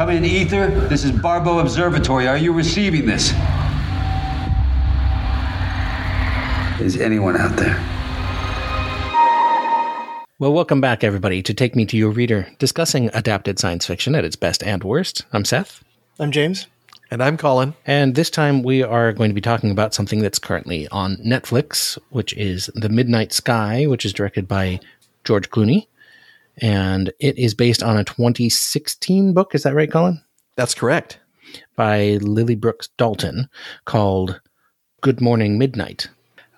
Come in, Aether. This is Barbeau Observatory. Are you receiving this? Is anyone out there? Well, welcome back, everybody, to Take Me to Your Reader, discussing adapted science fiction at its best and worst. I'm Seth. I'm James. And I'm Colin. And this time we are going to be talking about something that's currently on Netflix, which is The Midnight Sky, which is directed by George Clooney. And it is based on a 2016 book. Is that right, Colin? That's correct. By Lily Brooks Dalton called Good Morning Midnight.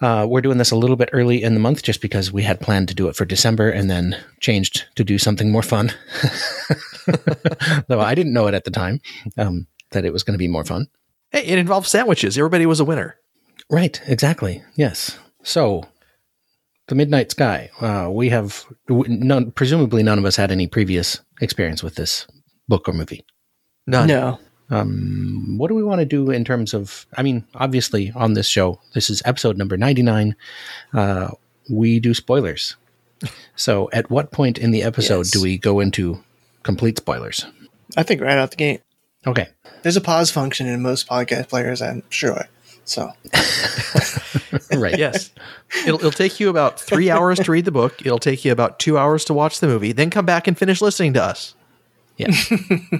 Uh, we're doing this a little bit early in the month just because we had planned to do it for December and then changed to do something more fun. Though I didn't know it at the time um, that it was going to be more fun. Hey, it involved sandwiches. Everybody was a winner. Right, exactly. Yes. So, The Midnight Sky. Uh, we have, none, presumably, none of us had any previous experience with this book or movie. None. No. Um, what do we want to do in terms of? I mean, obviously, on this show, this is episode number 99. Uh, we do spoilers. So, at what point in the episode Yes. do we go into complete spoilers? I think right out the gate. Okay. There's a pause function in most podcast players, I'm sure. So Right. Yes. It'll, it'll take you about three hours to read the book. It'll take you about two hours to watch the movie. Then come back and finish listening to us. Yeah.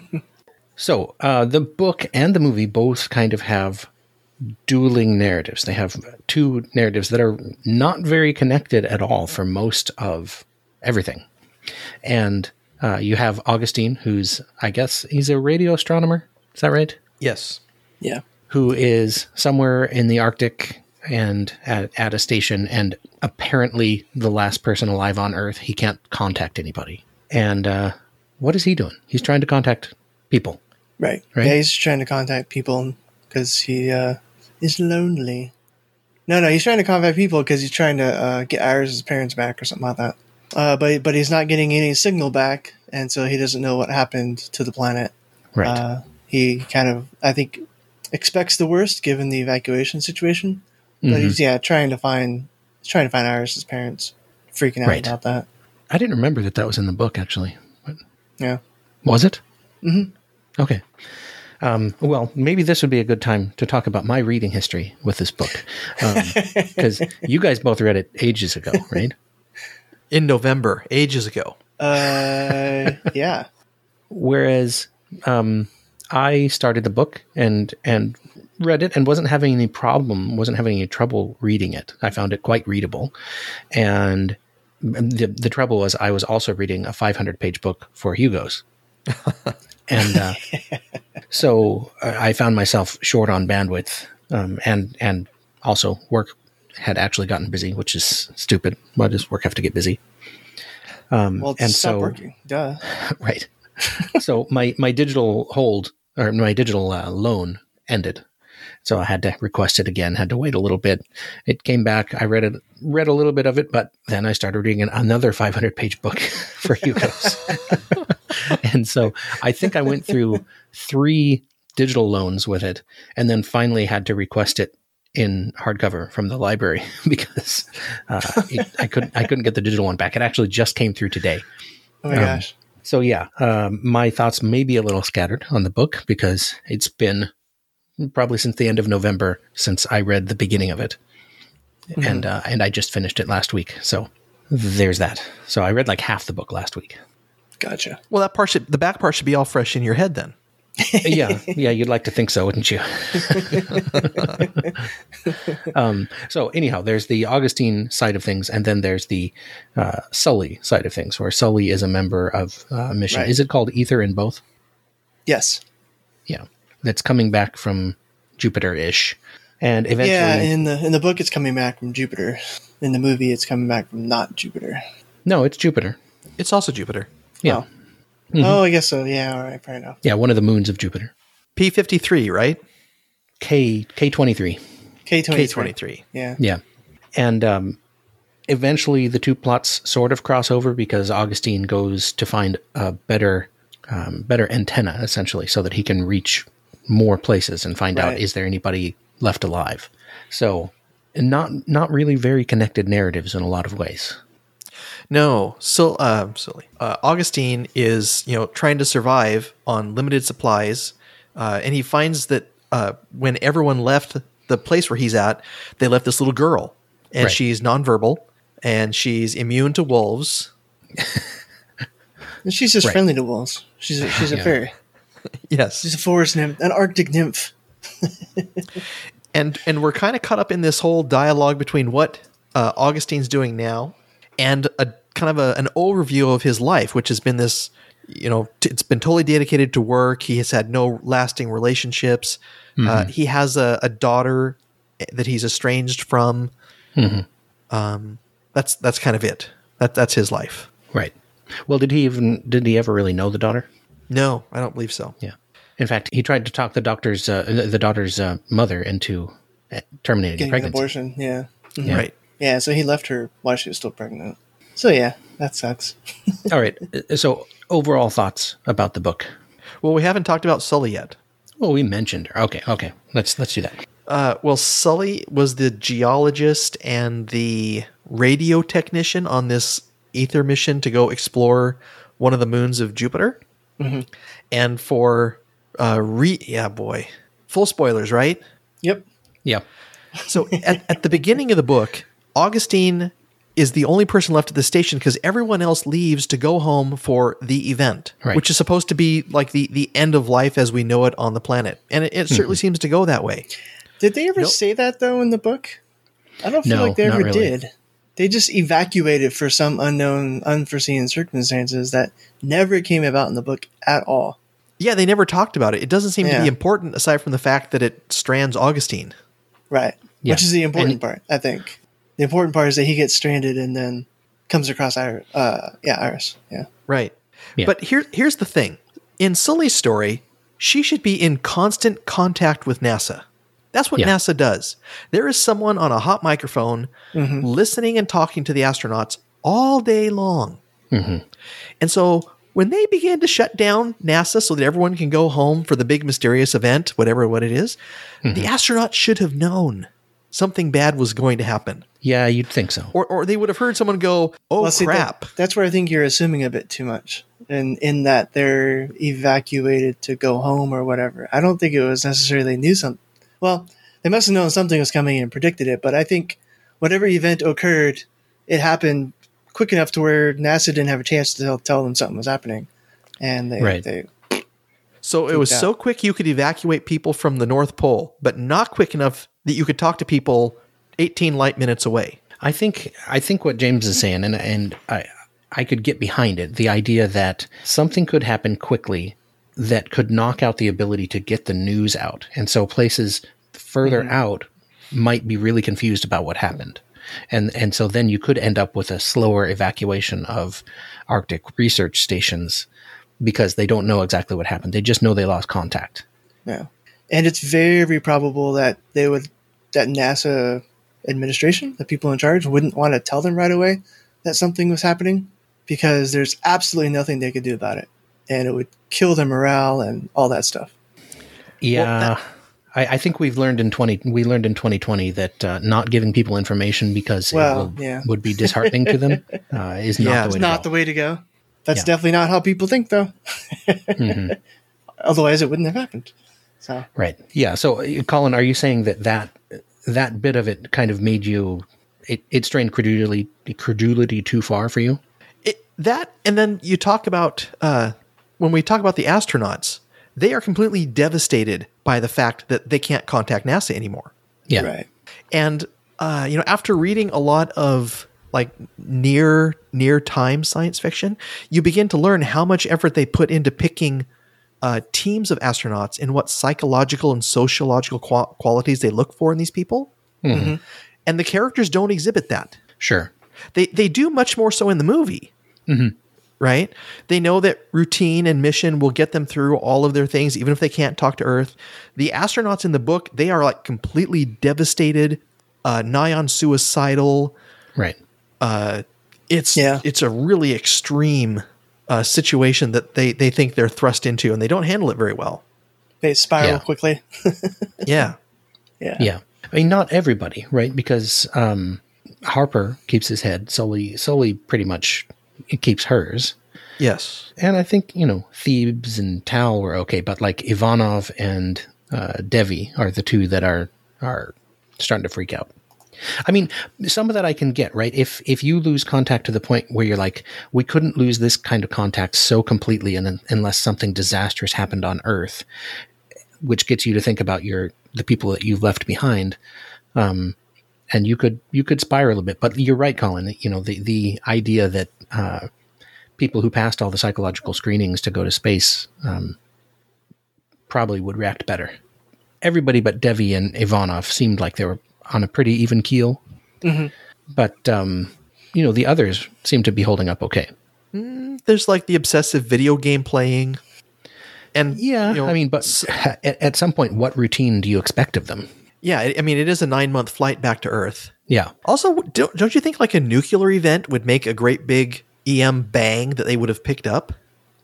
so uh, the book and the movie both kind of have dueling narratives. They have two narratives that are not very connected at all for most of everything. And uh, you have Augustine, who's, I guess, he's a radio astronomer. Is that right? Yes. yeah. Who is somewhere in the Arctic and at, at a station, and apparently the last person alive on Earth. He can't contact anybody. And uh, what is he doing? He's trying to contact people. Right. Right. Yeah, he's trying to contact people because he uh, is lonely. No, no, he's trying to contact people because he's trying to uh, get Iris' parents back or something like that. Uh, but but he's not getting any signal back, and so he doesn't know what happened to the planet. Right. Uh, he kind of, I think, expects the worst given the evacuation situation. But Mhm. he's yeah trying to find he's trying to find Iris's parents, freaking out Right. about that. I didn't remember that that was in the book, actually. But Yeah. Was it? Mm-hmm. Okay. Um, well, maybe this would be a good time to talk about my reading history with this book. Because you guys both read it ages ago, right? In November, ages ago. Uh, yeah. Whereas um, I started the book and and read it and wasn't having any problem, wasn't having any trouble reading it. I found it quite readable, and the the trouble was I was also reading a 500 page book for Hugo's, and uh, so I found myself short on bandwidth, um, and and also work had actually gotten busy, which is stupid. Why does work have to get busy? Um, Well, and stop so working. Duh. right. so my my digital hold or my digital uh, loan ended. So I had to request it again. Had to wait a little bit. It came back. I read it, read a little bit of it, but then I started reading another 500 page book for Hugo's. and so I think I went through three digital loans with it, and then finally had to request it in hardcover from the library because uh, it, I couldn't I couldn't get the digital one back. It actually just came through today. Oh my Um, gosh. So yeah, um, my thoughts may be a little scattered on the book because it's been probably since the end of November since I read the beginning of it, and uh, and I just finished it last week. So there's that. So I read like half the book last week. Gotcha. Well, that part should, the back part should be all fresh in your head then. Yeah, yeah, you'd like to think so, wouldn't you? um, so anyhow, there's the Augustine side of things, and then there's the uh, Sully side of things, where Sully is a member of uh, mission. Right. Is it called Aether in both? Yes. yeah, that's coming back from Jupiter ish. And eventually, Yeah, in the in the book it's coming back from Jupiter. In the movie it's coming back from not Jupiter. no, it's Jupiter. It's also Jupiter. Yeah. Oh. Oh, I guess so. Yeah, all right, fair enough. Yeah, one of the moons of Jupiter. P53, right? K K23. K twenty K23. Yeah. Yeah. And um, eventually the two plots sort of cross over because Augustine goes to find a better um, better antenna essentially so that he can reach more places and find out is there anybody left alive. So not not really very connected narratives in a lot of ways. No, so uh, silly. Uh, Augustine is you know trying to survive on limited supplies, uh, and he finds that uh, when everyone left the place where he's at, they left this little girl, and Right. she's nonverbal, and she's immune to wolves. And she's just Right. friendly to wolves. She's a, she's a Yeah. fairy. Yes, She's a forest nymph, an Arctic nymph. and and we're kind of caught up in this whole dialogue between what uh, Augustine's doing now and a kind of a, an overview of his life, which has been this, you know, t- it's been totally dedicated to work. He has had no lasting relationships. Uh, he has a, a daughter that he's estranged from. Um, that's that's kind of it. That that's his life. Right. Well, did he even did he ever really know the daughter? No, I don't believe so. Yeah. In fact, he tried to talk the doctor's uh, the the daughter's uh, mother into uh, terminating Getting an pregnancy. abortion. Yeah. Yeah. Right. Yeah, so he left her while she was still pregnant. So yeah, that sucks. All right. So, overall thoughts about the book? Well, we haven't talked about Sully yet. Well, we mentioned her. Okay. Okay. Let's let's do that. Uh, well, Sully was the geologist and the radio technician on this aether mission to go explore one of the moons of Jupiter. And for uh, re yeah, boy, full spoilers, right? Yep. Yeah. So at, at the beginning of the book, Augustine is the only person left at the station because everyone else leaves to go home for the event, Right. which is supposed to be like the, the end of life as we know it on the planet. And it, it hmm. certainly seems to go that way. Did they ever Nope. say that though in the book? I don't feel No, like they ever really. did. They just evacuated for some unknown, unforeseen circumstances that never came about in the book at all. Yeah, they never talked about it. It doesn't seem to be important aside from the fact that it strands Augustine. Right. Yeah. Which is the important And- part, I think. The important part is that he gets stranded and then comes across Iris. Uh, yeah, Iris. Yeah. Right. Yeah. But here here's the thing. In Sully's story, she should be in constant contact with NASA. That's what Yeah. NASA does. There is someone on a hot microphone mm-hmm. listening and talking to the astronauts all day long. Mm-hmm. And so when they began to shut down NASA so that everyone can go home for the big mysterious event, whatever what it is, the mm-hmm. astronauts should have known something bad was going to happen. Yeah, you'd think so. Or, or they would have heard someone go, "Oh see, that- crap!" that's where I think you're assuming a bit too much. In, in that they're evacuated to go home or whatever. I don't think it was necessarily they knew something. Well, they must have known something was coming and predicted it, but I think whatever event occurred, it happened quick enough to where NASA didn't have a chance to tell, tell them something was happening. And they, Right. they So it was out. so quick you could evacuate people from the North Pole, but not quick enough that you could talk to people 18 light minutes away. I think I think what James is saying, and and I I could get behind it. The idea that something could happen quickly that could knock out the ability to get the news out, and so places further mm-hmm. out might be really confused about what happened, and and so then you could end up with a slower evacuation of Arctic research stations because they don't know exactly what happened. They just know they lost contact. Yeah. And it's very probable that they would that NASA administration, the people in charge, wouldn't want to tell them right away that something was happening because there's absolutely nothing they could do about it. And it would kill their morale and all that stuff. Yeah. I, I think we've learned in twenty. We learned in twenty twenty that uh, not giving people information because Well, it will, yeah. would be disheartening to them uh, is not Yeah, the it's way Not to the go. way to go. That's Yeah. definitely not how people think, though. Mm-hmm. Otherwise, it wouldn't have happened. So, Right. Yeah. So, uh, Colin, are you saying that that that bit of it kind of made you it, it strained credulity credulity too far for you? It, that, and then you talk about, uh, when we talk about the astronauts, they are completely devastated by the fact that they can't contact NASA anymore. Yeah. right. And uh, you know, after reading a lot of like near near time science fiction, you begin to learn how much effort they put into picking uh, teams of astronauts and what psychological and sociological qua- qualities they look for in these people. And the characters don't exhibit that. Sure. They they do much more so in the movie. Right? They know that routine and mission will get them through all of their things, even if they can't talk to Earth. The astronauts in the book, they are like completely devastated, uh, nigh on suicidal. Right. Uh, It's Yeah. it's a really extreme uh, situation that they they think they're thrust into, and they don't handle it very well. They spiral Yeah. quickly. Yeah, yeah. Yeah. I mean, not everybody, right? Because um, Harper keeps his head. Sully, Sully pretty much keeps hers. Yes. And I think, you know, Thebes and Tal were okay, but like Ivanov and uh, Devi are the two that are are starting to freak out. I mean, some of that I can get, right? If if you lose contact to the point where you're like, we couldn't lose this kind of contact so completely and unless something disastrous happened on Earth, which gets you to think about your the people that you've left behind. Um, and you could you could spiral a bit, but you're right, Colin. You know the the idea that uh, people who passed all the psychological screenings to go to space um, probably would react better. Everybody but Devi and Ivanov seemed like they were on a pretty even keel, but um, you know the others seem to be holding up okay. There's like the obsessive video game playing. And Yeah, you know, I mean, but at, at some point, what routine do you expect of them? yeah, I I mean, it is a nine month flight back to Earth. Yeah, Also, don't, don't you think like a nuclear event would make a great big EM bang that they would have picked up?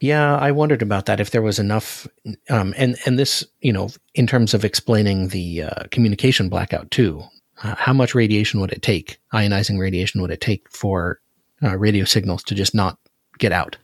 Yeah, I wondered about that. If there was enough, um, and and this, you know, in terms of explaining the uh, communication blackout too, uh, how much radiation would it take? Ionizing radiation would it take for uh, radio signals to just not get out?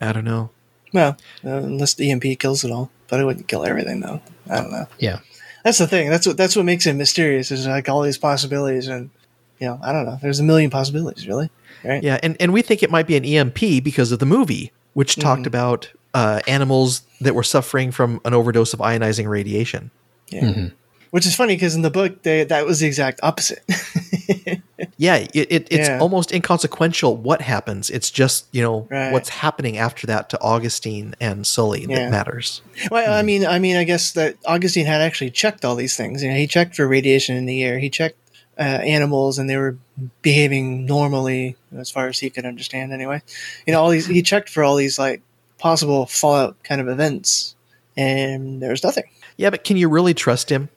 I don't know. Well, uh, unless the EMP kills it all, but it wouldn't kill everything though. I don't know. Yeah, That's the thing. That's what that's what makes it mysterious. Is like all these possibilities, and you know, I don't know. There's a million possibilities, really. Right? Yeah, and, and we think it might be an EMP because of the movie, which talked about uh, animals that were suffering from an overdose of ionizing radiation. Yeah. Which is funny because in the book, they, that was the exact opposite. Yeah, it, it, it's Yeah. almost inconsequential what happens. It's just, you know, Right. what's happening after that to Augustine and Sully Yeah. that matters. well, I mean, I mean, I guess that Augustine had actually checked all these things. You know, he checked for radiation in the air. He checked uh, animals, and they were behaving normally, as far as he could understand. Anyway, you know, all these he checked for all these like possible fallout kind of events, and there was nothing. Yeah, but can you really trust him?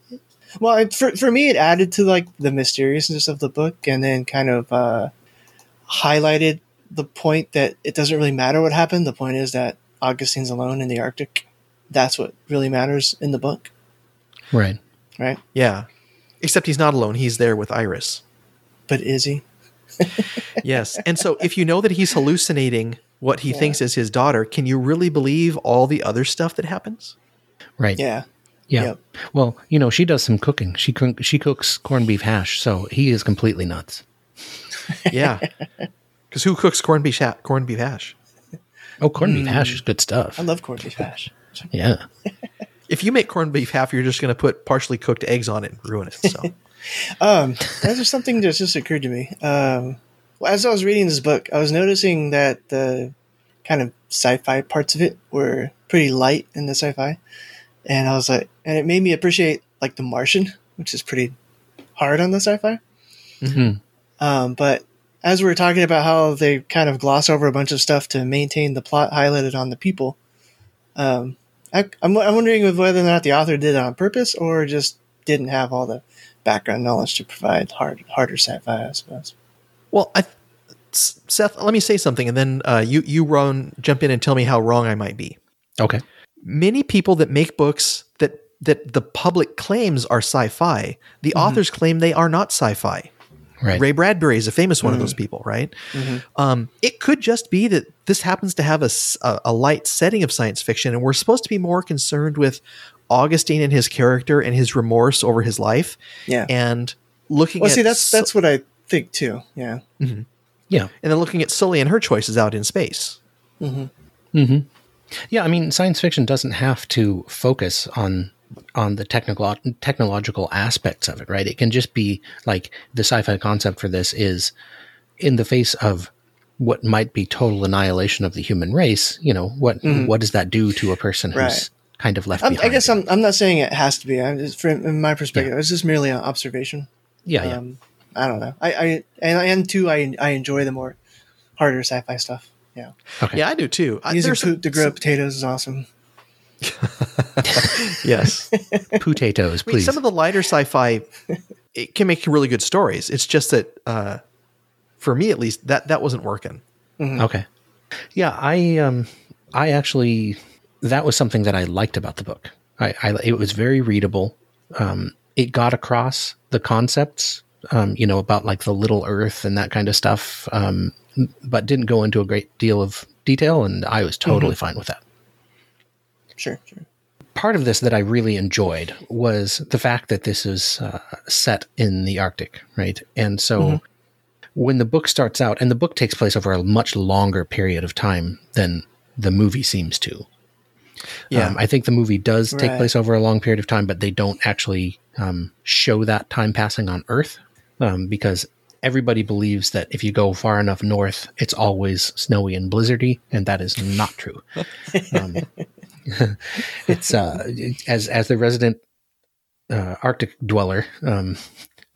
Well, it, for for me, it added to like the mysteriousness of the book, and then kind of uh, highlighted the point that it doesn't really matter what happened. The point is that Augustine's alone in the Arctic. That's what really matters in the book, right. right? Yeah. Except he's not alone. He's there with Iris. But is he? Yes. And so if you know that he's hallucinating what he thinks is his daughter, can you really believe all the other stuff that happens? Right. Yeah. Yeah. Yep. Well, you know, she does some cooking. She cook, she cooks corned beef hash, so he is completely nuts. Yeah. Because who cooks corned beef, ha- corned beef hash? Oh, corned beef hash is good stuff. I love corned beef hash. Yeah. If you make corned beef hash, you're just going to put partially cooked eggs on it and ruin it. So Um, that's just something that just occurred to me. Um, well, as I was reading this book, I was noticing that the kind of sci-fi parts of it were pretty light in the sci-fi, and I was like, and it made me appreciate like The Martian, which is pretty hard on the sci-fi. Mhm. Um, but as we were talking about how they kind of gloss over a bunch of stuff to maintain the plot highlighted on the people, um, I, I'm, I'm wondering whether or not the author did it on purpose or just didn't have all the background knowledge to provide hard, harder sci-fi, I suppose. Well, I, S- Seth, let me say something, and then uh, you you run jump in and tell me how wrong I might be. Okay. Many people that make books that that the public claims are sci-fi, the mm-hmm. authors claim they are not sci-fi. Right. Ray Bradbury is a famous one of mm. those people, right? Mm-hmm. Um, it could just be that this happens to have a a light setting of science fiction, and we're supposed to be more concerned with Augustine and his character and his remorse over his life, Yeah. and looking. well, at see, that's Su- that's what I think too. Yeah. Mm-hmm. Yeah. and then looking at Sully and her choices out in space. Yeah, I mean, science fiction doesn't have to focus on on the technical technological aspects of it, right? It can just be like the sci-fi concept for this is in the face of what might be total annihilation of the human race. You know, what what does that do to a person who's Right. kind of left I'm, behind? I guess I'm, I'm not saying it has to be. I'm just from in my perspective, it's just merely an observation. yeah, yeah, Um, I don't know. I, I and and two, I I enjoy the more harder sci-fi stuff. Yeah, okay, Yeah, I do too. I- using there's poop to grow potatoes is awesome. yes. potatoes, I mean, please. some of the lighter sci-fi it can make really good stories. It's just that uh, for me at least that that wasn't working. Okay. Yeah, I um I actually that was something that I liked about the book. I, I it was very readable. Um, it got across the concepts um, you know, about like the little Earth and that kind of stuff, um, but didn't go into a great deal of detail, and I was totally fine with that. Sure, sure. Part of this that I really enjoyed was the fact that this is uh, set in the Arctic, right? And so when the book starts out, and the book takes place over a much longer period of time than the movie seems to. Yeah. Um, I think the movie does take Right. place over a long period of time, but they don't actually um, show that time passing on Earth um, because everybody believes that if you go far enough north, it's always snowy and blizzardy, and that is not true. um, it's uh, as as the resident uh, Arctic dweller, um,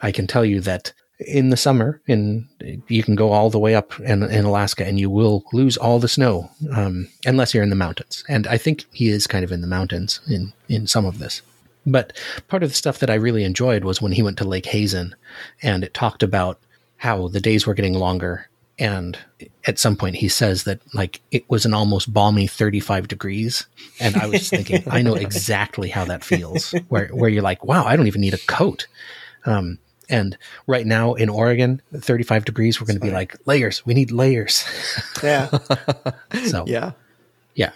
I can tell you that in the summer, in you can go all the way up in, in Alaska, and you will lose all the snow um, unless you're in the mountains. And I think he is kind of in the mountains in in some of this. But part of the stuff that I really enjoyed was when he went to Lake Hazen, and it talked about how the days were getting longer. And at some point, he says that like it was an almost balmy 35 degrees, and I was thinking, I know exactly how that feels. Where where you're like, wow, I don't even need a coat. Um, and right now in Oregon, 35 degrees, we're going to be like layers. We need layers. Yeah. So yeah. yeah,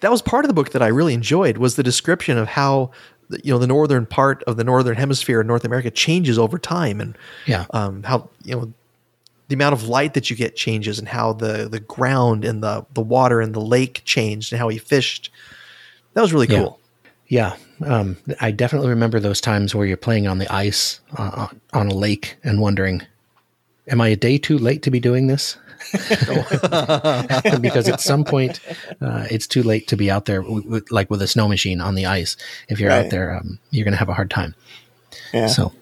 that was part of the book that I really enjoyed was the description of how you know the northern part of the northern hemisphere in North America changes over time and yeah, um, how you know the amount of light that you get changes and how the the ground and the the water and the lake changed and how he fished. That was really Yeah. cool. yeah. Um, I definitely remember those times where you're playing on the ice uh, on a lake and wondering, am I a day too late to be doing this? because at some point, uh, it's too late to be out there, w- w- like with a snow machine on the ice. If you're out there, um, you're going to have a hard time. Yeah. So,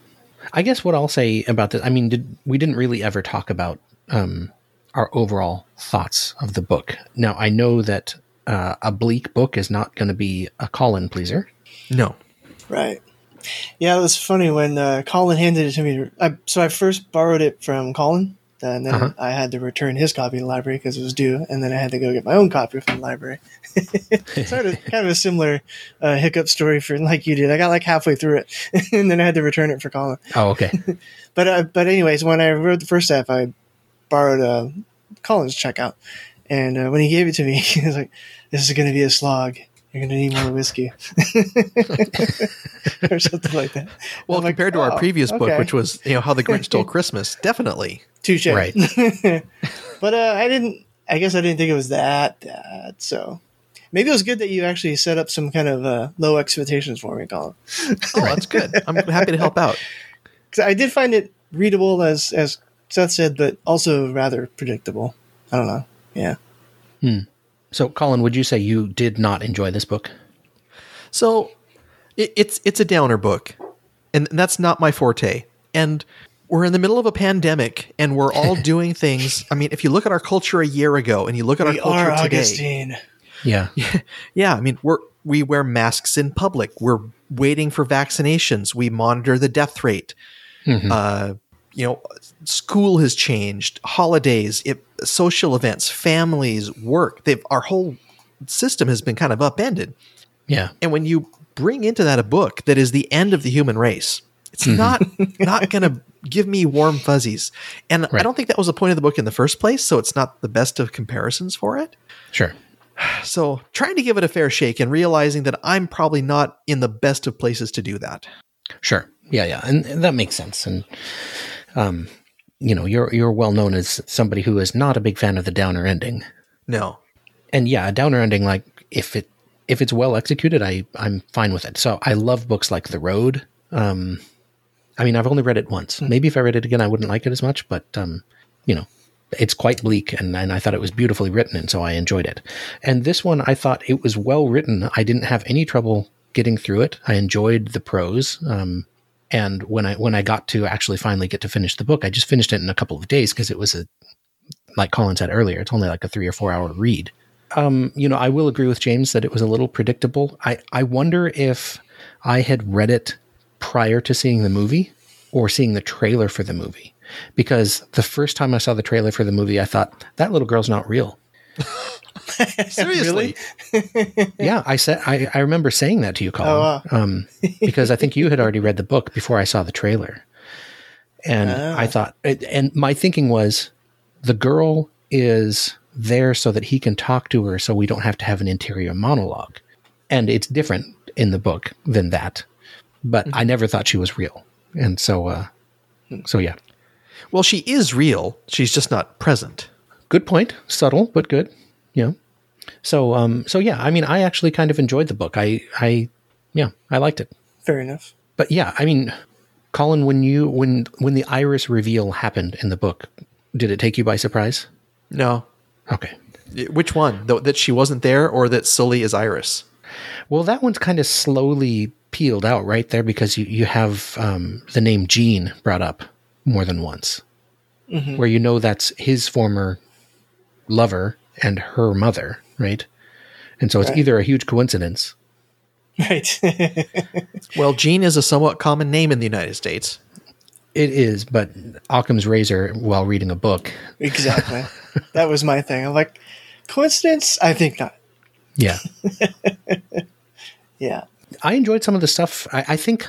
I guess what I'll say about this, I mean, did, we didn't really ever talk about um, our overall thoughts of the book. Now, I know that uh, a bleak book is not going to be a Colin pleaser. No. Right. Yeah, it was funny when uh, Colin handed it to me. I, so I first borrowed it from Colin, and then Uh-huh. I had to return his copy to the library because it was due, and then I had to go get my own copy from the library. sort of kind of a similar uh, hiccup story for like you did. I got like halfway through it, and then I had to return it for Colin. Oh, okay. But uh, but anyways, when I wrote the first half, I borrowed uh, Colin's checkout, and uh, when he gave it to me, he was like, "This is going to be a slog. You're going to need more whiskey." or something like that. Well, I'm like, compared to our "Oh, previous book, okay." which was you know how the Grinch stole Christmas, definitely. Touche. Right. but uh, I didn't. I guess I didn't think it was that bad. So maybe it was good that you actually set up some kind of uh, low expectations for me, Colin. Oh, that's good. I'm happy to help out. Because I did find it readable, as as Seth said, but also rather predictable. I don't know. Yeah. So, Colin, would you say you did not enjoy this book? So it, it's it's a downer book, and that's not my forte. And we're in the middle of a pandemic, and we're all doing things. I mean, if you look at our culture a year ago, and you look at We our culture are today, Augustine. Yeah. yeah, I mean, we're we wear masks in public. We're waiting for vaccinations. We monitor the death rate. Uh, you know, school has changed. Holidays, it, social events, families, work. They've our whole system has been kind of upended. Yeah. And when you bring into that a book that is the end of the human race, it's mm-hmm. not not going to give me warm fuzzies. And I don't think that was the point of the book in the first place. So it's not the best of comparisons for it. Sure. So trying to give it a fair shake and realizing that I'm probably not in the best of places to do that. Sure. Yeah, yeah, and, and that makes sense. And um, you know, you're you're well known as somebody who is not a big fan of the downer ending. No. And yeah, a downer ending, like if it if it's well executed, I I'm fine with it. So I love books like The Road. Um, I mean, I've only read it once. Maybe if I read it again, I wouldn't like it as much. But um, you know, it's quite bleak, and and I thought it was beautifully written, and so I enjoyed it. And this one, I thought it was well written. I didn't have any trouble getting through it. I enjoyed the prose. Um, and when I when I got to actually finally get to finish the book, I just finished it in a couple of days because it was a like Colin said earlier, it's only like a three or four hour read. Um, you know, I will agree with James that it was a little predictable. I, I wonder if I had read it prior to seeing the movie or seeing the trailer for the movie. Because the first time I saw the trailer for the movie, I thought, that little girl's not real. Seriously. yeah, I said I, I remember saying that to you, Colin, Oh, wow. um, because I think you had already read the book before I saw the trailer, And Ah. I thought, and my thinking was the girl is there so that he can talk to her so we don't have to have an interior monologue. And it's different in the book than that. But I never thought she was real. And so, uh, so yeah. Well, she is real. She's just not present. Good point. Subtle, but good. Yeah. So, um, so yeah, I mean, I actually kind of enjoyed the book. I, I, yeah, I liked it. Fair enough. But yeah, I mean, Colin, when you when when the iris reveal happened in the book, did it take you by surprise? No. Okay. Which one? Th- that she wasn't there or that Sully is Iris? Well, that one's kind of slowly peeled out right there because you you have um, the name Jean brought up more than once, where you know that's his former lover and her mother, right? And so it's Right. either a huge coincidence. Right. Well, Jean is a somewhat common name in the United States. It is, but Occam's razor while reading a book. exactly. that was my thing. I'm like, coincidence? I think not. Yeah. Yeah. I enjoyed some of the stuff. I, I think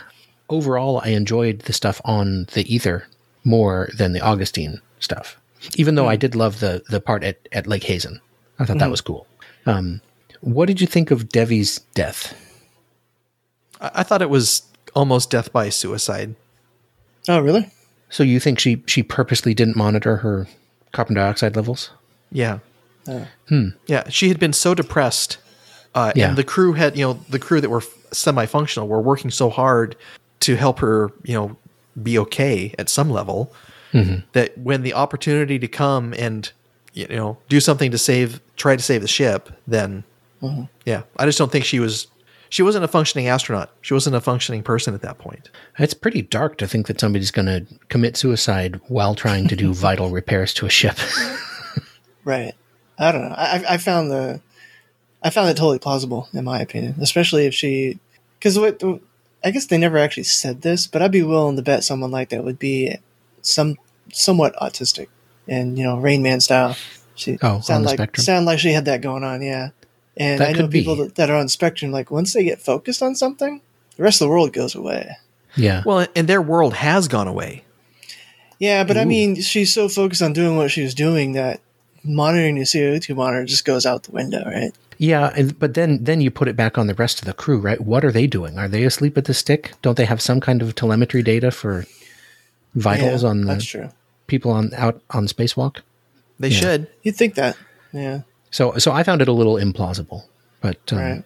overall, I enjoyed the stuff on the Aether more than the Augustine stuff. Even though I did love the the part at, at Lake Hazen, I thought that was cool. Um, what did you think of Devi's death? I, I thought it was almost death by suicide. Oh, really? So you think she she purposely didn't monitor her carbon dioxide levels? Yeah. Yeah, she had been so depressed, uh, Yeah. and the crew had, you know, the crew that were semi-functional were working so hard to help her, you know, be okay at some level. Mm-hmm. That when the opportunity to come and you know do something to save, try to save the ship, then mm-hmm. yeah, I just don't think she was. She wasn't a functioning astronaut. She wasn't a functioning person at that point. It's pretty dark to think that somebody's going to commit suicide while trying to do vital repairs to a ship. Right. I don't know. I, I- I found the, I found it totally plausible in my opinion, especially if she, because what, I guess they never actually said this, but I'd be willing to bet someone like that would be some somewhat autistic, and you know, Rain Man style. She Oh, on sound like spectrum. sound like she had that going on, yeah. And That I know people that, that are on spectrum, like once they get focused on something, the rest of the world goes away. yeah. Well, and their world has gone away. Yeah, but I mean, she's so focused on doing what she was doing that monitoring the CO2 monitor just goes out the window, right? Yeah, and, but then then you put it back on the rest of the crew, right? What are they doing? Are they asleep at the stick? Don't they have some kind of telemetry data for vitals Yeah, on the that's true. people on out on spacewalk? They Yeah. should. You'd think that. Yeah. So so I found it a little implausible, but um, Right.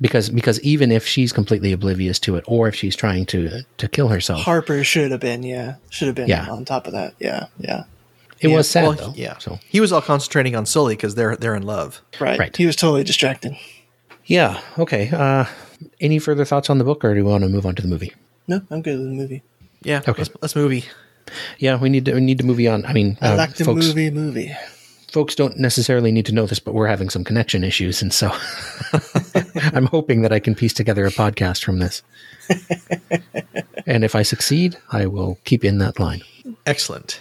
because because even if she's completely oblivious to it, or if she's trying to to kill herself, Harper should have been, yeah. Should have been Yeah. on top of that. Yeah. Yeah. it yeah, was sad well, though. yeah. So He was all concentrating on Sully because they're they're in love. Right. Right. He was totally distracted. yeah, okay. Uh, any further thoughts on the book, or do we want to move on to the movie? No, I'm good with the movie. Yeah. Okay. Let's, let's movie. Yeah, we need to we need to movie on. I mean, I uh, like the folks, movie movie. folks don't necessarily need to know this, but we're having some connection issues, and so I'm hoping that I can piece together a podcast from this. and if I succeed, I will keep in that line. Excellent.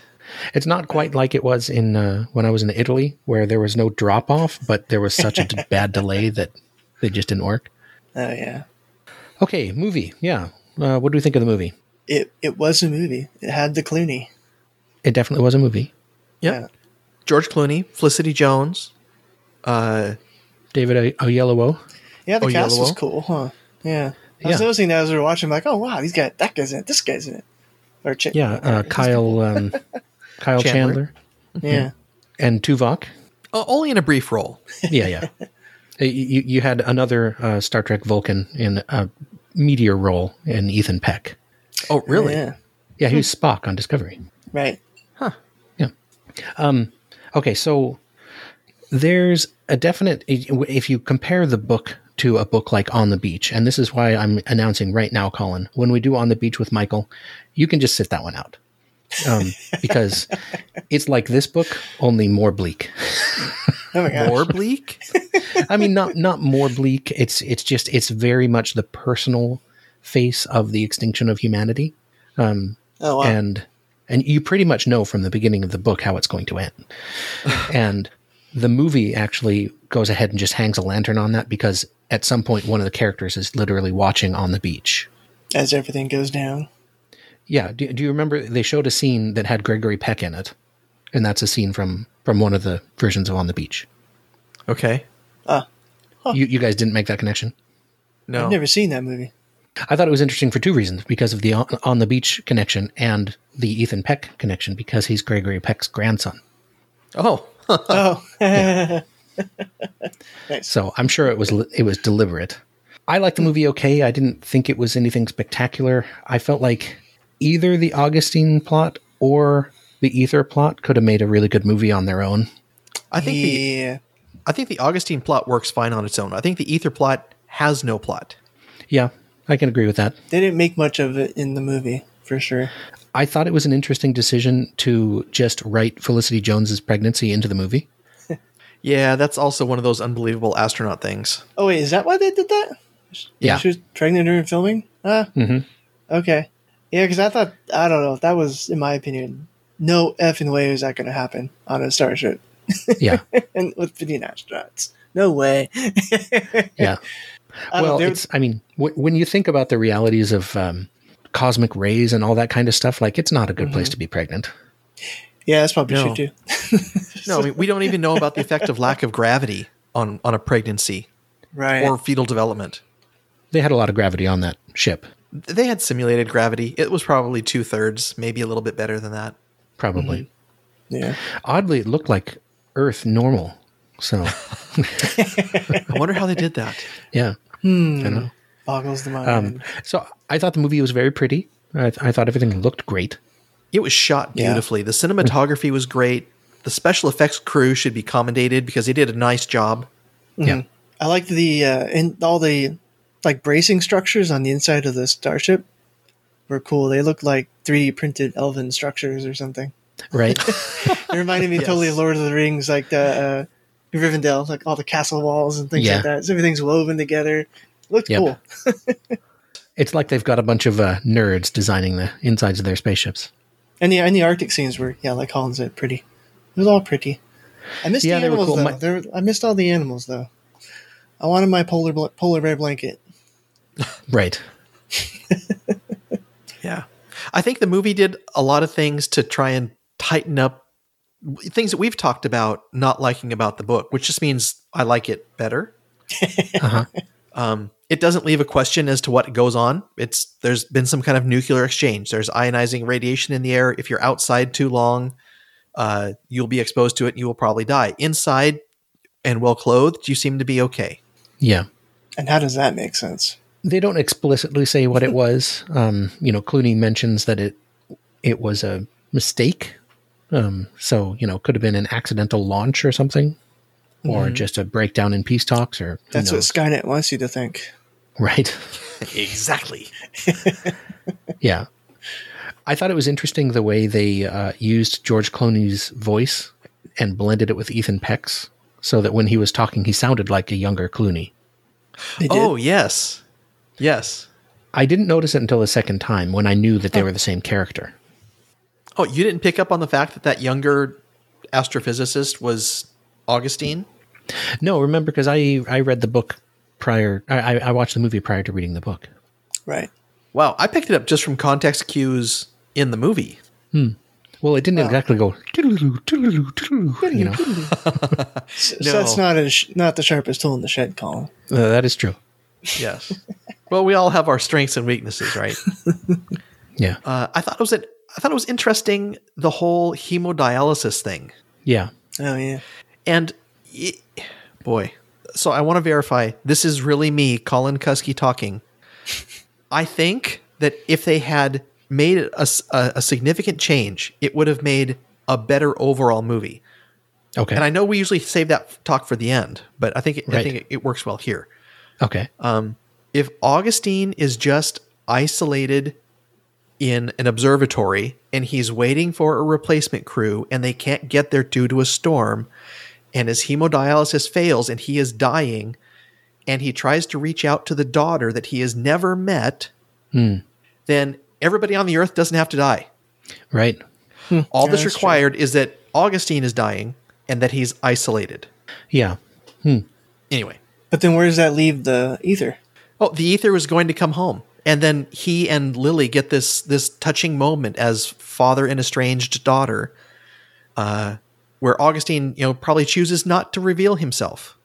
It's not quite like it was in uh, when I was in Italy, where there was no drop off, but there was such a bad delay that they just didn't work. Oh yeah. Okay, movie. Yeah, uh, what do we think of the movie? It it was a movie. It had the Clooney. It definitely was a movie. Yep. Yeah. George Clooney, Felicity Jones. Uh, David O- Oyelowo. Yeah, the Oh, cast was cool, huh? Yeah. I was Yeah. noticing that as we were watching, like, oh wow, these guys, that guy's in it, this guy's in it, or chick. Yeah, uh, Kyle um, Kyle Chandler. Chandler. Yeah. and Tuvok. o- only in a brief role. yeah, yeah. Uh, You, you had another uh, Star Trek Vulcan in a meteor role in Ethan Peck. Oh, really? Yeah. Yeah, he was Spock on Discovery. Right. Huh. Yeah. Um, okay, so there's a definite, if you compare the book to a book like On the Beach, and this is why I'm announcing right now, Colin, when we do On the Beach with Michael, you can just sit that one out. Um, because it's like this book, only more bleak. Oh my. More bleak? I mean, not not more bleak. It's it's just it's very much the personal face of the extinction of humanity, um, Oh wow. and and you pretty much know from the beginning of the book how it's going to end. and the movie actually goes ahead and just hangs a lantern on that because at some point one of the characters is literally watching on the beach. As everything goes down. Yeah. Do, do you remember they showed a scene that had Gregory Peck in it, and that's a scene from from one of the versions of On the Beach. Okay. Ah, you you guys didn't make that connection. No. I've never seen that movie. I thought it was interesting for two reasons: because of the on, on the beach connection and the Ethan Peck connection, because he's Gregory Peck's grandson. Oh. Oh, nice. So I'm sure it was it was deliberate. I liked the movie okay. I didn't think it was anything spectacular. I felt like either the Augustine plot or the Aether plot could have made a really good movie on their own. I think the I think the Augustine plot works fine on its own. I think the Aether plot has no plot. Yeah, I can agree with that. they didn't make much of it in the movie for sure. I thought it was an interesting decision to just write Felicity Jones's pregnancy into the movie. Yeah, that's also one of those unbelievable astronaut things. Oh wait, is that why they did that? Yeah. she was pregnant during filming. Ah, Mhm. okay, yeah, because I thought I don't know. That was, in my opinion, no effing way is that going to happen on a starship Yeah, and with 15 astronauts. No way. yeah. I well, there- it's. I mean, w- when you think about the realities of um, cosmic rays and all that kind of stuff, like it's not a good place mm-hmm. to be pregnant. yeah, that's probably No. true too. No, I mean, we don't even know about the effect of lack of gravity on on a pregnancy Right. or fetal development. They had a lot of gravity on that ship, They had simulated gravity. It was probably two thirds, maybe a little bit better than that. probably. Mm-hmm. yeah. Oddly, it looked like Earth normal. So, I wonder how they did that. yeah. I know. Boggles the mind. Um, so I thought the movie was very pretty. I, I thought everything looked great. It was shot Yeah. beautifully. The cinematography was great. The special effects crew should be commendated because they did a nice job. Yeah. I liked the uh, and all the like bracing structures on the inside of the starship were cool. They looked like 3D printed elven structures or something. Right. It reminded me totally of Lord of the Rings, like the uh, Rivendell, like all the castle walls and things Yeah. like that. So everything's woven together. Looked Yep. cool. it's like they've got a bunch of uh, nerds designing the insides of their spaceships. And the and the Arctic scenes were yeah, like Colin said, pretty. It was all pretty. I missed Yeah, the animals cool. though. My- There, I missed all the animals though. I wanted my polar bl- polar bear blanket. Right. Yeah. I think the movie did a lot of things to try and tighten up things that we've talked about not liking about the book, which just means I like it better. Uh-huh. Um, it doesn't leave a question as to what goes on. It's there's been some kind of nuclear exchange. There's ionizing radiation in the air. If you're outside too long, uh, you'll be exposed to it and you will probably die. Inside and well clothed, you seem to be okay. Yeah. And how does that make sense? They don't explicitly say what it was. Um, you know, Clooney mentions that it it was a mistake. Um, so you know, could have been an accidental launch or something, or just a breakdown in peace talks, or who That's what? Skynet wants you to think. right. exactly. Yeah. I thought it was interesting the way they uh, used George Clooney's voice and blended it with Ethan Peck's, so that when he was talking, he sounded like a younger Clooney. Oh yes, yes. I didn't notice it until the second time when I knew that they were the same character. Oh, you didn't pick up on the fact that that younger astrophysicist was Augustine? No, remember because I I read the book prior. I, I- I watched the movie prior to reading the book. Right. Wow, I picked it up just from context cues in the movie. Hmm. Well, it didn't exactly go. "Toodaloo, toodaloo, toodaloo," You know, So, No. so that's not a sh- not the sharpest tool in the shed, Colin. Uh, that is true. Yes. well, we all have our strengths and weaknesses, right? Yeah, Uh, I thought it was a, I thought it was interesting the whole hemodialysis thing, yeah, Oh yeah. and it, boy, so I want to verify this is really me, Colin Kusky, talking. I think that if they had made a significant change, it would have made a better overall movie. okay, And I know we usually save that talk for the end, but I think it, I think it, it works well here. okay, um, If Augustine is just isolated in an observatory and he's waiting for a replacement crew and they can't get there due to a storm, and his hemodialysis fails and he is dying, and he tries to reach out to the daughter that he has never met, hmm. then everybody on the earth doesn't have to die. right, hmm. All Yeah, that's that's required is that Augustine is dying and that he's isolated. yeah, hmm. Anyway. But then where does that leave the aether? Oh, the aether was going to come home. And then he and Lily get this this touching moment as father and estranged daughter, uh, where Augustine, you know, probably chooses not to reveal himself.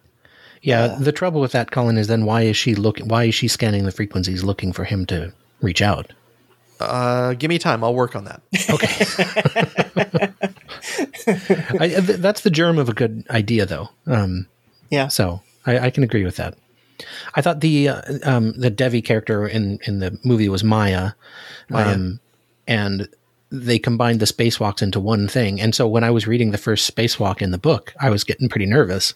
Yeah, the trouble with that, Colin, is then why is she looking? Why is she scanning the frequencies, looking for him to reach out? Uh, give me time; I'll work on that. Okay. I, th- that's the germ of a good idea, though. Um, Yeah. so I, I can agree with that. I thought the uh, um, the Devi character in in the movie was Maya, um, and they combined the spacewalks into one thing. And so when I was reading the first spacewalk in the book, I was getting pretty nervous.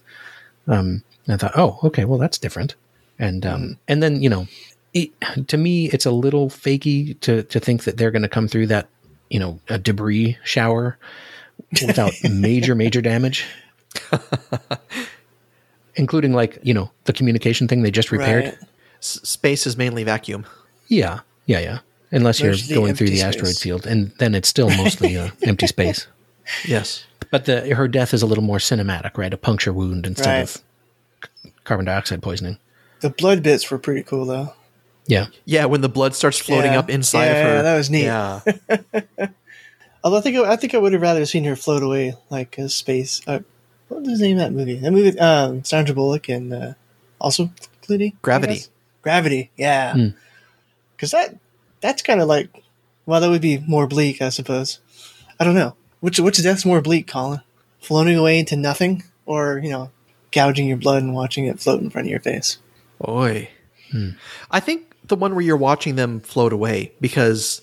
Um, and I thought, oh, okay, well that's different. And um, and then you know, it, to me, it's a little fakey to to think that they're going to come through that you know a debris shower without major major damage. Including like, you know, the communication thing they just repaired. Right. S- space is mainly vacuum. Yeah, yeah, yeah. Unless There's you're going through empty the asteroid field, and then it's still mostly uh, empty space. Yes. But the her death is a little more cinematic, right? A puncture wound instead Right. of c- carbon dioxide poisoning. The blood bits were pretty cool though. Yeah, Yeah, when the blood starts floating Yeah. up inside Yeah, of her. that was neat. Yeah. Although I think I think I would have rather seen her float away like a space. Uh, what was the name of that movie? That movie, um, Sandra Bullock and uh, also Clooney. I Gravity. Gravity. Yeah. Hmm. Because that that's kind of like, well, that would be more bleak, I suppose. I don't know which which death's more bleak, Colin. Floating away into nothing, or you know, gouging your blood and watching it float in front of your face. Boy. I think the one where you're watching them float away because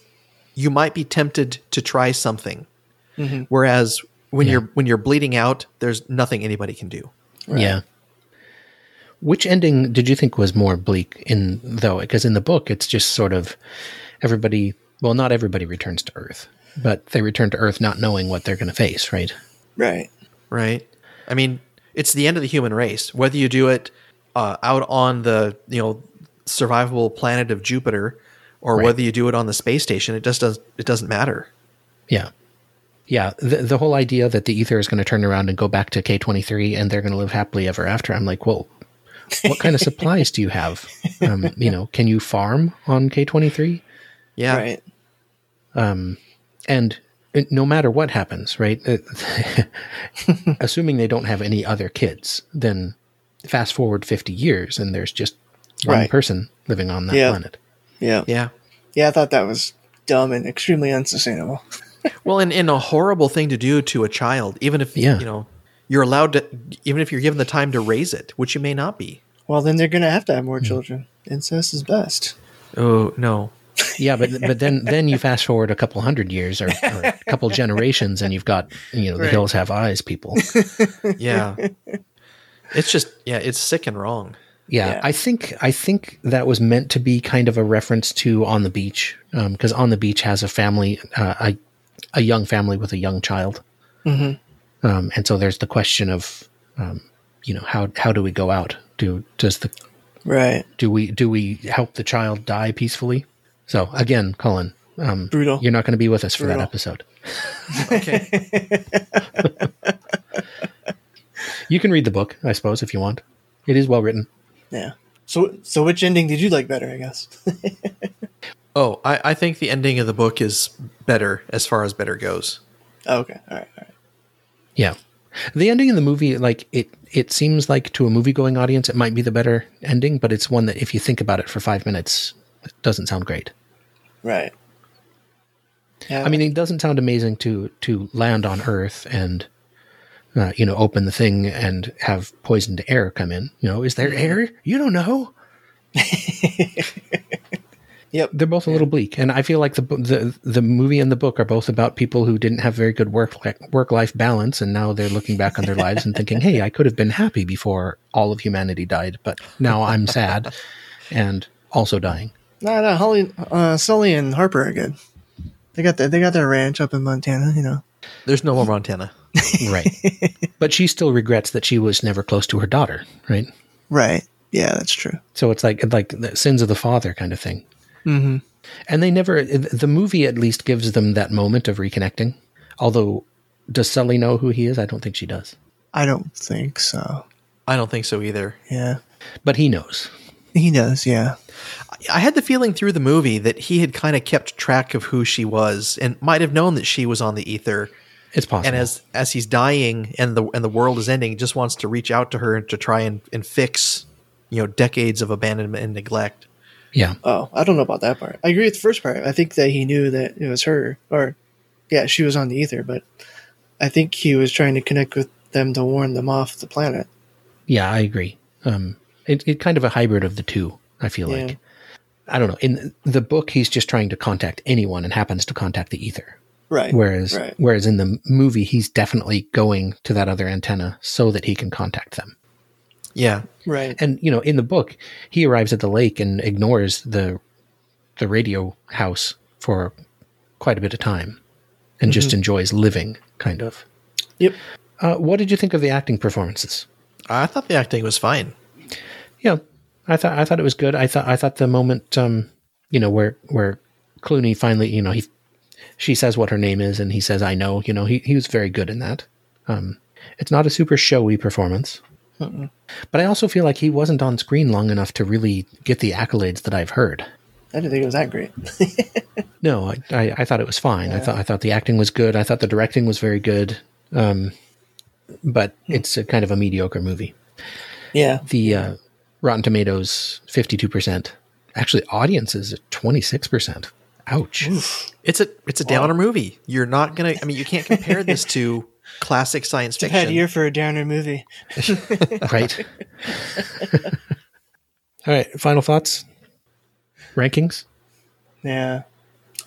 you might be tempted to try something. Whereas when Yeah. you're when you're bleeding out, there's nothing anybody can do. yeah. Which ending did you think was more bleak in though? Because in the book, it's just sort of everybody. Well, not everybody returns to Earth, but they return to Earth not knowing what they're going to face, right? Right. Right? I mean, it's the end of the human race. Whether you do it uh, out on the you know survivable planet of Jupiter, or Right. whether you do it on the space station, it just does it doesn't matter. Yeah. Yeah. The, the whole idea that the Aether is going to turn around and go back to K23 and they're going to live happily ever after. I'm like, well, what kind of supplies do you have? Um, you know, can you farm on K23? Yeah. Right. And uh, no matter what happens, right? uh, assuming they don't have any other kids, then fast forward 50 years and there's just one Right. person living on that Yeah. planet. Yeah. Yeah. Yeah. I thought that was dumb and extremely unsustainable. Well, and, and a horrible thing to do to a child, even if Yeah. you know you're allowed to, even if you're given the time to raise it, which you may not be. Well, then they're going to have to have Hmm. more children. Incest is best. Oh no! Yeah, but but then then you fast forward a couple hundred years or, or a couple generations, and you've got you know the Right. hills have eyes, people. Yeah, it's just yeah, it's sick and wrong. Yeah, Yeah. I think I think that was meant to be kind of a reference to On the Beach, because On the Beach has a family, uh, a a young family with a young child, mm-hmm. um, and so there's the question of, um, you know, how how do we go out? Do does the Right. do we do we help the child die peacefully? So again, Colin, um, Brutal. You're not going to be with us for that episode. Okay, You can read the book, I suppose, if you want. It is well written. Yeah. So, so which ending did you like better? I guess. oh, I, I think the ending of the book is better as far as better goes. oh, okay. All right. All right. Yeah. The ending in the movie, like it, it seems like to a movie going audience, it might be the better ending, but it's one that if you think about it for five minutes, it doesn't sound great. Right. Yeah. I mean, it doesn't sound amazing to to land on Earth and uh, you know open the thing and have poisoned air come in. You know, is there air? You don't know. Yep. They're both a little bleak, and I feel like the the the movie and the book are both about people who didn't have very good work work life balance, and now they're looking back on their lives and thinking, "Hey, I could have been happy before all of humanity died, but now I'm sad and also dying." no, no. Holly, uh, Sully, and Harper are good. They got their, they got their ranch up in Montana. You know. There's no more Montana. Right, but she still regrets that she was never close to her daughter. Right, Right. Yeah, that's true. so it's like like the sins of the father kind of thing. Mm-hmm. And they never, the movie at least gives them that moment of reconnecting. Although, does Sully know who he is? I don't think she does. I don't think so. I don't think so either. Yeah. But he knows. He knows, yeah. I had the feeling through the movie that he had kind of kept track of who she was and might have known that she was on the Aether. It's possible. And as as he's dying and the and the world is ending, he just wants to reach out to her to try and, and fix, you know, decades of abandonment and neglect. Yeah, Oh, I don't know about that part. I agree with the first part. I think that he knew that it was her, or yeah, she was on the Aether, but I think he was trying to connect with them to warn them off the planet. yeah, I agree. Um, it, it kind of a hybrid of the two. I feel Yeah. like. I don't know. In the book, he's just trying to contact anyone and happens to contact the Aether. Right. Whereas, right. whereas in the movie, he's definitely going to that other antenna so that he can contact them. Yeah. Right. And you know, in the book, he arrives at the lake and ignores the the radio house for quite a bit of time, and just enjoys living, kind of. Yep. Uh, what did you think of the acting performances? I thought the acting was fine. Yeah, I thought I thought it was good. I thought I thought the moment, um, you know, where where Clooney finally, you know, he she says what her name is, and he says, "I know." You know, he he was very good in that. Um, it's not a super showy performance, but I also feel like he wasn't on screen long enough to really get the accolades that I've heard. I didn't think it was that great. No, I, I, I thought it was fine. I thought I thought the acting was good. I thought the directing was very good. Um, but it's a kind of a mediocre movie. yeah. The uh, Rotten Tomatoes fifty two percent. Actually, audiences at twenty six percent. Ouch! It's a it's a downer movie. You're not gonna. I mean, you can't compare this to classic science It's a bad year for a downer movie. right. All right. Final thoughts. Rankings. Yeah.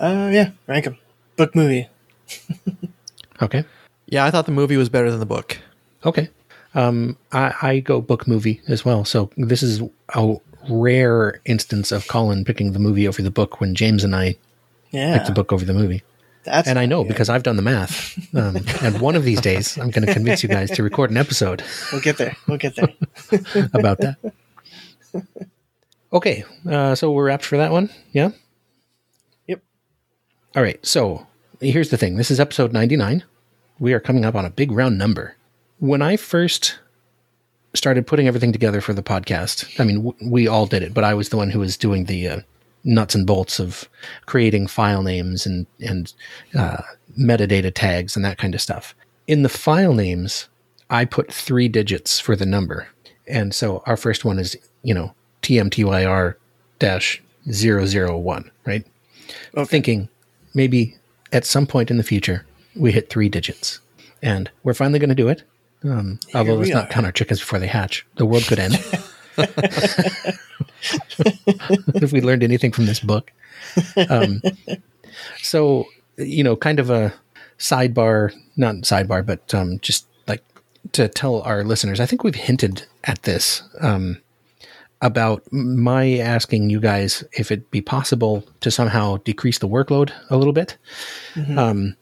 Uh, yeah. rank them. Book movie. Okay. Yeah, I thought the movie was better than the book. Okay. Um, I, I go book movie as well. So this is a rare instance of Colin picking the movie over the book when James and I Yeah. picked the book over the movie. That's And I know yeah. because I've done the math. Um, and one of these days, I'm going to convince you guys to record an episode we'll get there. We'll get there. about that. Okay. Uh, so we're wrapped for that one. Yeah. Yep. All right. So here's the thing this is episode 99. We are coming up on a big round number. When I first started putting everything together for the podcast, I mean, w- we all did it, but I was the one who was doing the uh, nuts and bolts of creating file names and, and uh, metadata tags and that kind of stuff. In the file names, I put three digits for the number. And so our first one is, you know, TMTYR dash 001, right? Thinking maybe at some point in the future, we hit three digits. And we're finally going to do it. Um, although let's not count our chickens before they hatch. The world could end. if we learned anything from this book. Um, so, you know, kind of a sidebar, not sidebar, but um, just like to tell our listeners, I think we've hinted at this um, about my asking you guys if it'd be possible to somehow decrease the workload a little bit. Um,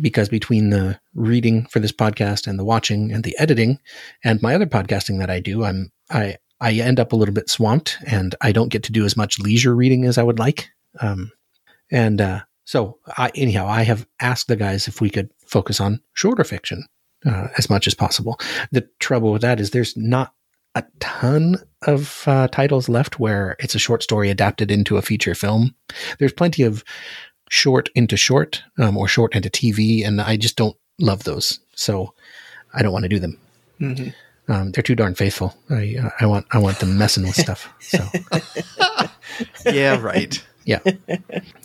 because between the reading for this podcast and the watching and the editing and my other podcasting that I do, I'm I I end up a little bit swamped and I don't get to do as much leisure reading as I would like. Um, and uh, so I anyhow I have asked the guys if we could focus on shorter fiction uh, as much as possible. The trouble with that is there's not a ton of uh, titles left where it's a short story adapted into a feature film. There's plenty of short into short um, or short into TV, and I just don't love those. So I don't want to do them. Mhm. Um, they're too darn faithful. I I want I want them messing with stuff. So Yeah, right. yeah.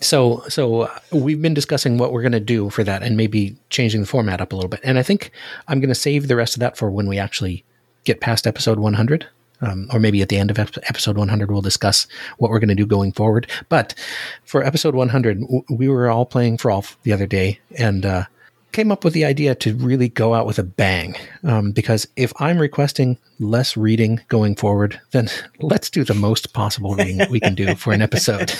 So so uh, we've been discussing what we're going to do for that, and maybe changing the format up a little bit. And I think I'm going to save the rest of that for when we actually get past episode 100. Um, or maybe at the end of episode 100, we'll discuss what we're going to do going forward. But for episode 100, w- we were all playing Frolf the other day and uh, came up with the idea to really go out with a bang. Um, because if I'm requesting less reading going forward, then let's do the most possible reading that we can do for an episode.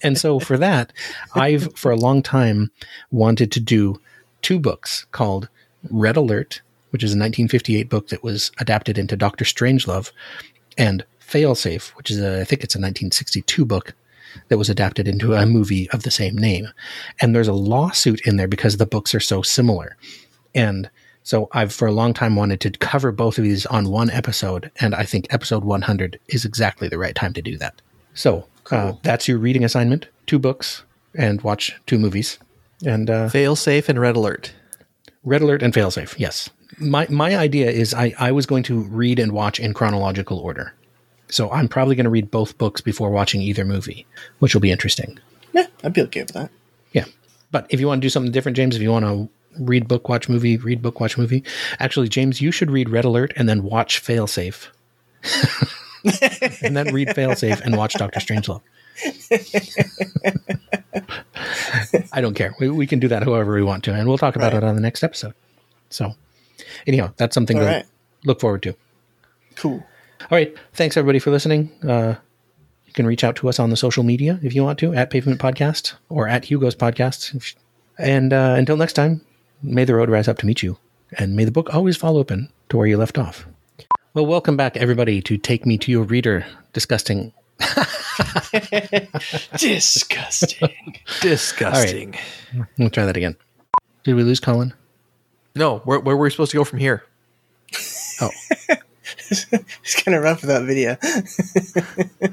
and so for that, I've for a long time wanted to do two books called Red Alert, which is a 1958 book that was adapted into Doctor Strangelove, and Failsafe, which is a, I think it's a 1962 book that was adapted into a movie of the same name. And there's a lawsuit in there because the books are so similar. And So I've for a long time wanted to cover both of these on one episode, and I think episode 100 is exactly the right time to do that. So uh, that's your reading assignment: two books and watch two movies, and uh, Fail safe and red alert. Red Alert and Failsafe. Yes, my my idea is I I was going to read and watch in chronological order, so I'm probably going to read both books before watching either movie, which will be interesting. Yeah, I'd be okay with that. Yeah. But if you want to do something different, James, if you want to read book, watch movie, read book, watch movie, actually, James, you should read Red Alert and then watch Failsafe. and then read Failsafe and watch Doctor Strangelove. I don't care. We, we can do that however we want to, and we'll talk about Right. it on the next episode. So, anyhow, that's something All to right. look forward to. Cool. All right. Thanks everybody for listening. Uh, you can reach out to us on the social media if you want to at Pavement Podcast or at Hugo's Podcast. And uh, until next time, may the road rise up to meet you, and may the book always fall open to where you left off. Well, welcome back everybody to Take Me to Your Reader. Disgusting. Disgusting. Disgusting. We'll try that again. Did we lose Colin? No, where, where were we supposed to go from here? Oh, It's kind of rough with that video.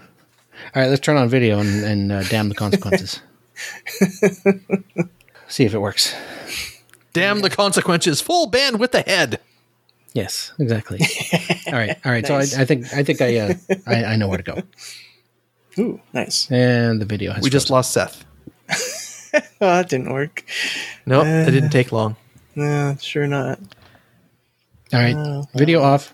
all right. Let's turn on video and, and uh, damn the consequences. See if it works. Damn the consequences. Full band with the head. Yes, exactly. all right, all right. Nice. So I, I think I think I, uh, I I know where to go. Ooh, nice. And the video has We just lost Seth. Oh, that didn't work. Nope, that didn't take long. No, sure not. All right, Oh, video off.